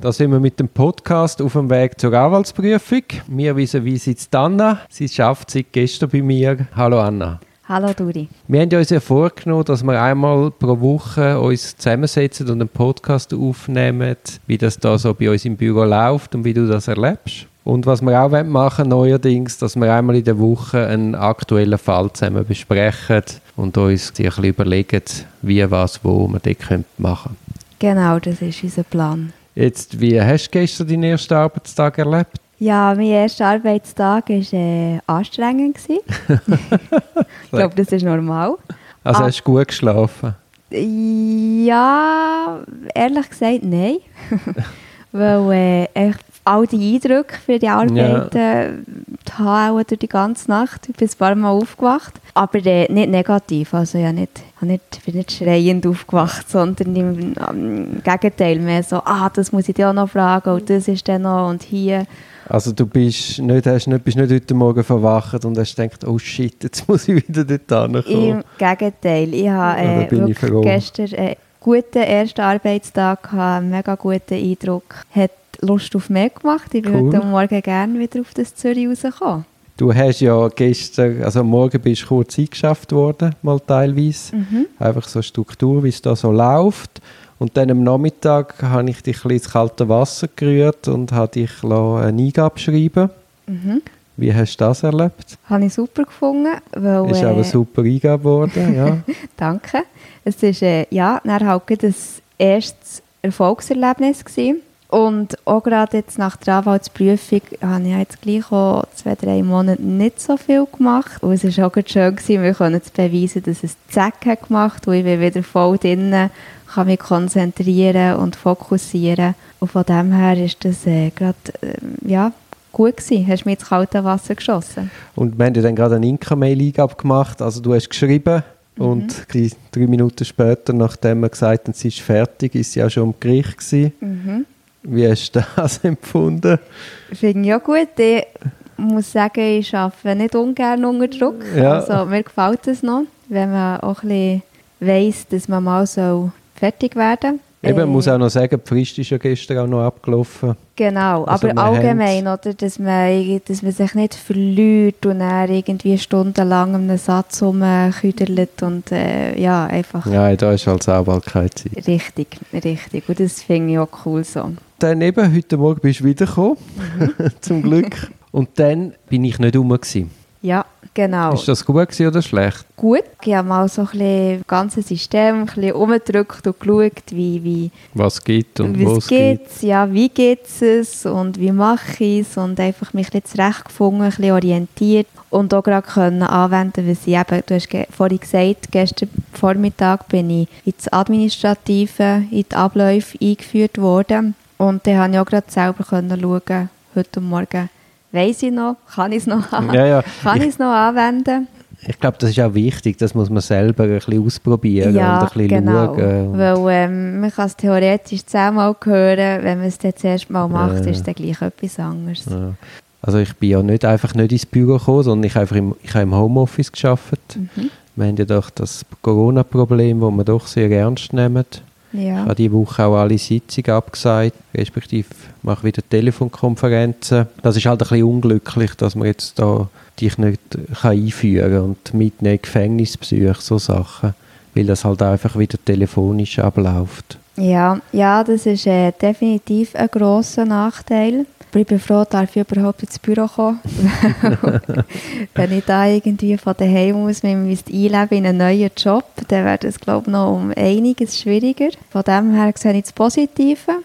Da sind wir mit dem Podcast auf dem Weg zur Anwaltsprüfung. Mir wissen, wie sitzt Anna. Sie schafft seit gestern bei mir. Hallo Anna. Hallo Duri. Wir haben uns ja vorgenommen, dass wir einmal pro Woche uns zusammensetzen und einen Podcast aufnehmen, wie das da so bei uns im Büro läuft und wie du das erlebst. Und was wir auch machen neuerdings, dass wir einmal in der Woche einen aktuellen Fall zusammen besprechen und uns ein bisschen überlegen, wie, was, wo wir dort machen können. Genau, das ist unser Plan. Jetzt, wie hast du gestern deinen ersten Arbeitstag erlebt? Ja, mein erster Arbeitstag war äh, anstrengend. ich glaube, das ist normal. Also ah, hast du gut geschlafen? Ja, ehrlich gesagt, nein. Weil äh, all die Eindrücke für die Arbeiten ja. äh, habe durch die ganze Nacht. Ich bin ein paar Mal aufgewacht. Aber äh, nicht negativ. Also ich nicht, nicht, bin nicht schreiend aufgewacht, sondern im, im, Gegenteil mehr so, ah, das muss ich dir auch noch fragen und das ist dann noch und hier. Also du bist nicht, hast nicht, bist nicht heute Morgen verwacht und hast gedacht, oh shit, jetzt muss ich wieder dort hinkommen. Im Gegenteil. Ich habe äh, ja, ich gestern einen guten ersten Arbeitstag gehabt, einen mega guten Eindruck. Hat Lust auf mehr gemacht. Ich cool. würde morgen gerne wieder auf das Zürich rauskommen. Du hast ja gestern, also morgen bist du kurz eingeschafft worden, mal teilweise. Mhm. Einfach so Struktur, wie es da so läuft. Und dann am Nachmittag habe ich dich ein ins kalte Wasser gerührt und habe dich eine Eingabe schreiben mhm. Wie hast du das erlebt? Habe ich super gefunden. Weil, ist äh, aber super Eingabe geworden, ja. Danke. Es war äh, ja, dann halt das erste Erfolgserlebnis gewesen. Und auch gerade jetzt nach der Anwaltsprüfung habe ich jetzt gleich auch zwei, drei Monate nicht so viel gemacht. Und es war auch schön, gewesen, wir können zu beweisen, dass es Zack hat gemacht und ich bin wieder voll drin, kann mich konzentrieren und fokussieren. Und von dem her ist das äh, gerade, äh, ja, gut gewesen. Hast du mich ins kalte Wasser geschossen. Und wir haben ja dann gerade eine Inka-Mail-Eingabe gemacht. Also du hast geschrieben mhm. und drei Minuten später, nachdem wir gesagt haben, sie ist fertig, ist sie auch schon im Gericht gewesen. Mhm. Wie hast du das empfunden? Finde ja gut. Ich muss sagen, ich arbeite nicht ungern unter Druck. Ja. Also, mir gefällt es noch, wenn man auch ein bisschen weiss, dass man mal so fertig werden soll. Eben, man muss auch noch sagen, die Frist ist ja gestern auch noch abgelaufen. Genau, also aber allgemein, oder, dass, man, dass man sich nicht verliert und dann irgendwie stundenlang einen Satz rumküdert und äh, ja, einfach... Ja, da ist halt Sauberkeit. Richtig, richtig. Und das finde ich auch cool so. Dann eben, heute Morgen bist du wiedergekommen, mhm. zum Glück. Und dann bin ich nicht rum. Gewesen. Ja, genau. Ist das gut oder schlecht? Gut. Ich habe mal so ein bisschen das ganze System ein bisschen umgedrückt und geschaut, wie, wie was geht und was geht Ja, wie geht es und wie mache ich es und einfach mich ein zurechtgefunden, ein bisschen orientiert und auch gerade können anwenden, was ich eben, du hast vorhin gesagt, gestern Vormittag bin ich ins Administrative, in die Abläufe eingeführt worden und dann konnte ich auch gerade selber schauen, heute Morgen, Weiß ich noch? Kann ich es noch, ja, ja. Kann ich, noch anwenden? Ich glaube, das ist auch wichtig, das muss man selber ein bisschen ausprobieren ja, und ein bisschen genau. schauen. Weil ähm, man kann es theoretisch zehnmal hören, wenn man es dann das erste Mal macht, ja. ist es gleich etwas anderes. Ja. Also ich bin ja nicht einfach nicht ins Büro gekommen, sondern ich habe einfach im, ich habe im Homeoffice gearbeitet. Mhm. Wir haben ja doch das Corona-Problem, das wir doch sehr ernst nehmen. Ja. Ich habe diese Woche auch alle Sitzungen abgesagt, respektive mache wieder Telefonkonferenzen. Das ist halt ein bisschen unglücklich, dass man jetzt da dich nicht kann einführen kann und mitnehmen Gefängnisbesuche, so Sachen, weil das halt einfach wieder telefonisch abläuft. Ja, ja das ist äh, definitiv ein grosser Nachteil. Aber ich bin froh, dass ich überhaupt ins Büro kommen. Wenn ich da irgendwie von daheim aus mich einleben in einen neuen Job, dann wäre das, glaube ich, noch um einiges schwieriger. Von dem her sehe ich das Positive.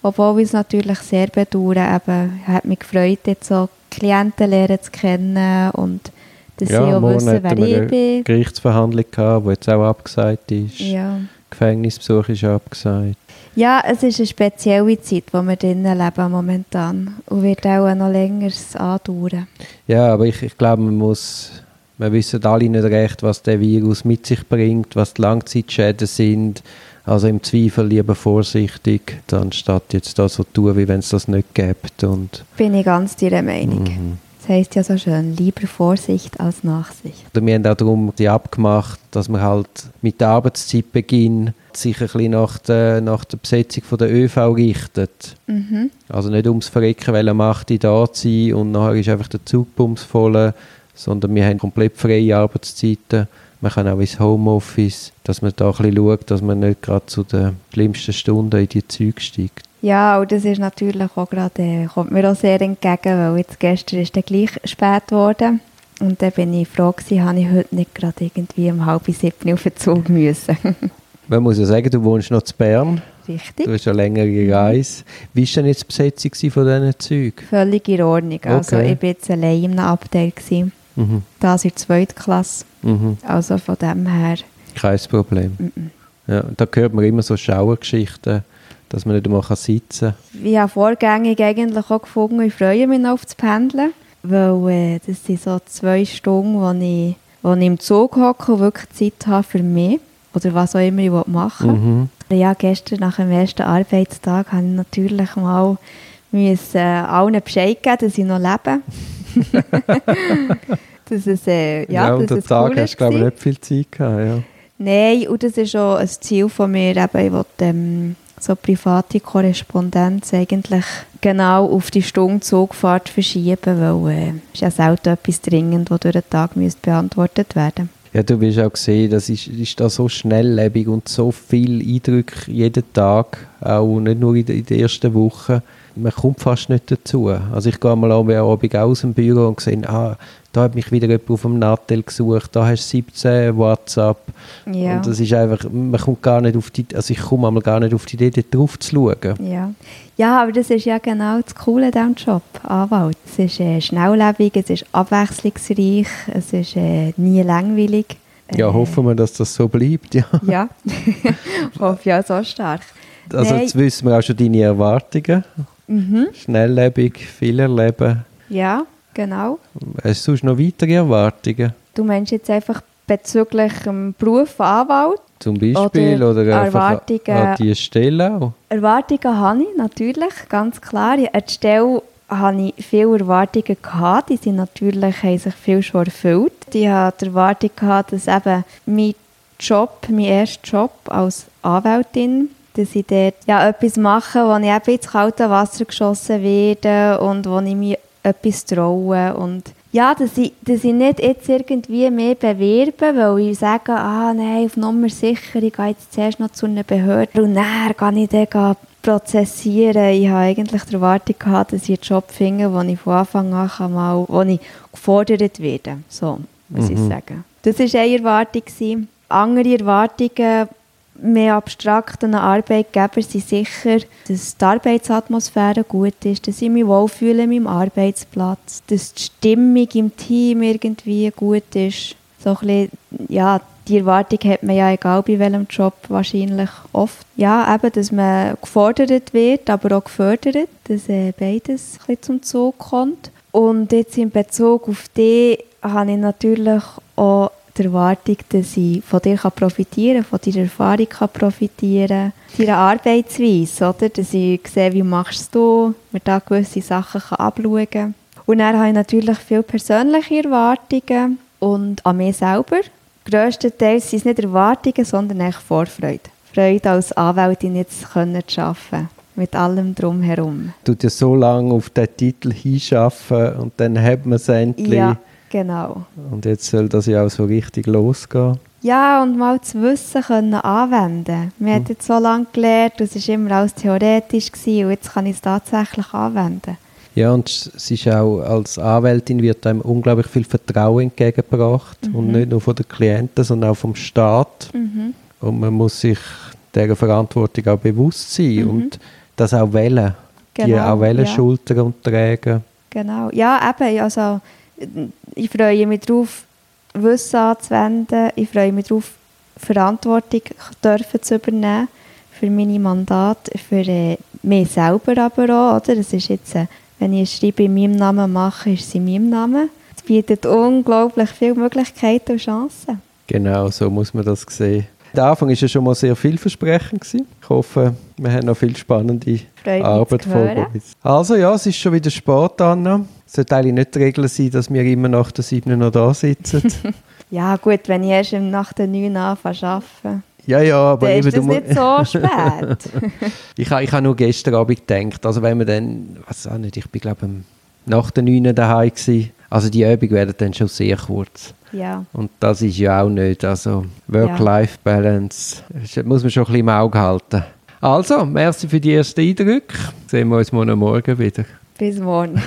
Obwohl ich es natürlich sehr bedauere. Eben, hat mich gefreut, jetzt so Klienten lernen zu kennen und dass ja, sie auch wissen, wer ich bin. eine Gerichtsverhandlung gehabt, die jetzt auch abgesagt ist. Ja. Gefängnisbesuch ist abgesagt. Ja, es ist eine spezielle Zeit, die wir drinnen leben momentan und wird auch noch länger andauern. Ja, aber ich, ich glaube, man muss, wir wissen alle nicht recht, was der Virus mit sich bringt, was die Langzeitschäden sind. Also im Zweifel lieber vorsichtig, anstatt jetzt da so tun, wie wenn es das nicht gibt. Und Bin ich ganz Ihrer Meinung. Mhm. Das heisst ja so schön, lieber Vorsicht als Nachsicht. Wir haben auch darum die abgemacht, dass wir halt mit der Arbeitszeitbeginn sich ein bisschen nach der, nach der Besetzung von der ÖV richtet. Mhm. Also nicht ums Verrecken, weil am 8 Uhr da sein und nachher ist einfach der Zugbums voll, sondern wir haben komplett freie Arbeitszeiten. Man kann auch ins Homeoffice, dass man da ein bisschen schaut, dass man nicht gerade zu den schlimmsten Stunden in die Züge steigt. Ja, und das ist natürlich auch gerade, äh, kommt mir auch sehr entgegen, weil jetzt gestern ist dann gleich spät geworden. Und dann bin ich froh gewesen, habe ich heute nicht gerade irgendwie um halb sieben auf den Zug müssen. Man muss ja sagen, du wohnst noch in Bern. Richtig. Du hast eine längere Reise. Wie war denn jetzt die Besetzung von diesen Zügen? Völlig in Ordnung. Also okay. ich war jetzt allein im Abteil. Gewesen. Mhm. Das in der zweiten Klasse. Mhm. Also von dem her... Kein Problem. Mhm. Ja, da hört man immer so Schauergeschichten dass man nicht einmal sitzen kann. Ich habe vorgängig eigentlich auch gefunden, ich freue mich noch auf das Pendeln, weil äh, das sind so zwei Stunden, wo ich, wo ich im Zug hocke und wirklich Zeit habe für mich oder was auch immer ich machen will. Mhm. Ja, gestern nach dem ersten Arbeitstag habe ich natürlich mal müssen, äh, allen Bescheid geben, dass ich noch lebe. dass es, äh, ja, ja, und dass Tag cool hast du, glaube ich, nicht viel Zeit gehabt, ja. Nein, und das ist auch ein Ziel von mir, eben, ich will, ähm, so private Korrespondenz eigentlich genau auf die Stunde Zugfahrt verschieben, weil äh, ist ja selten etwas dringend, das durch den Tag müsste beantwortet werden ja, du wirst auch sehen, das ist, ist da so schnelllebig und so viel Eindruck jeden Tag, auch nicht nur in der ersten Woche man kommt fast nicht dazu. Also ich gehe mal am Abend aus dem Büro und sehe, ah, da hat mich wieder jemand auf dem Nattel gesucht, da hast du 17 WhatsApp. Ja. Und das ist einfach, man kommt gar nicht auf die, also ich komme einmal gar nicht auf die Idee, dort drauf zu schauen. Ja. ja, aber das ist ja genau das Coole an Job, Anwalt. Es ist äh, schnelllebig, es ist abwechslungsreich, es ist äh, nie langweilig. Ja, äh, hoffen wir, dass das so bleibt, ja. Ja, hoffe auch so stark. Also Nein. jetzt wissen wir auch schon deine Erwartungen. Mhm. Schnelllebig, viel erleben. Ja, genau. Hast du sonst noch weitere Erwartungen? Du meinst jetzt einfach bezüglich dem Beruf Anwalt? Zum Beispiel oder, oder Erwartungen, an die Stelle auch? Erwartungen habe ich natürlich, ganz klar. An der Stelle hatte ich viele Erwartungen. Gehabt. Die sind natürlich, haben sich viel schon erfüllt. Ich hatte die Erwartung, gehabt, dass eben mein Job, mein erster Job als Anwältin, dass ich dort ja, etwas mache, wo ich eben ins kalte Wasser geschossen werde und wo ich mich etwas traue und ja, dass ich, dass ich nicht jetzt irgendwie mehr bewerbe, weil ich sage, ah nein, auf Nummer sicher, ich gehe jetzt zuerst noch zu einer Behörde und dann kann ich dann prozessieren. Ich habe eigentlich die Erwartung gehabt, dass ich einen Job finde, wo ich von Anfang an kann mal, wo ich gefordert werde. So, muss mhm. ich sagen. Das war eine Erwartung. Andere Erwartungen, mehr abstrakten Arbeitgeber sind sicher, dass die Arbeitsatmosphäre gut ist, dass ich mich wohlfühle an meinem Arbeitsplatz, dass die Stimmung im Team irgendwie gut ist. So ein bisschen, ja, die Erwartung hat man ja egal bei welchem Job wahrscheinlich oft. Ja, eben, dass man gefordert wird, aber auch gefördert, dass äh, beides ein bisschen zum Zug kommt. Und jetzt in Bezug auf die habe ich natürlich auch die Erwartung, dass ich von dir profitieren kann, von deiner Erfahrung kann profitieren kann, deiner Arbeitsweise, oder? dass ich sehe, wie machst du, mir da gewisse Sachen kann abschauen kann. Und dann habe ich natürlich viele persönliche Erwartungen und an mich selber. Grösstenteils sind es nicht Erwartungen, sondern echt Vorfreude. Freude als Anwältin jetzt zu arbeiten mit allem drumherum. Du ja so lange auf den Titel hinschaffen und dann hat man es endlich. Ja, Genau. Und jetzt soll das ja auch so richtig losgehen. Ja, und mal das Wissen können anwenden. Wir hm. haben jetzt so lange gelernt, es war immer alles theoretisch gewesen, und jetzt kann ich es tatsächlich anwenden. Ja, und es ist auch, als Anwältin wird einem unglaublich viel Vertrauen entgegengebracht. Mhm. Und nicht nur von den Klienten, sondern auch vom Staat. Mhm. Und man muss sich dieser Verantwortung auch bewusst sein mhm. und das auch wählen. Genau, die auch wählen, ja. schultern und tragen. Genau, ja, eben, also ich freue mich darauf, Wissen anzuwenden. Ich freue mich darauf, Verantwortung dürfen zu übernehmen für meine Mandate, für äh, mich selber aber auch. Oder? Das ist jetzt, äh, wenn ich ein Schreiben in meinem Namen mache, ist es in meinem Namen. Es bietet unglaublich viele Möglichkeiten und Chancen. Genau, so muss man das sehen. Der Anfang war ja schon mal sehr vielversprechend. Ich hoffe, wir haben noch viel spannende Freude Arbeit vor uns. Also ja, es ist schon wieder spät, Anna. Es sollte eigentlich nicht die Regel sein, dass wir immer nach der 7 noch da sitzen. ja gut, wenn ich erst nach der 9 anfange zu arbeiten. Ja, ja, aber eben... Ist das nicht so spät? ich habe ich ha nur gestern Abend gedacht, also wenn man dann, was auch nicht, ich bin glaube nach der 9 daheim gewesen, also die Übung werden dann schon sehr kurz. Ja. Und das ist ja auch nicht, also Work-Life-Balance muss man schon ein bisschen im Auge halten. Also, merci für die ersten Eindrücke. Sehen wir uns morgen Morgen wieder. Bis morgen.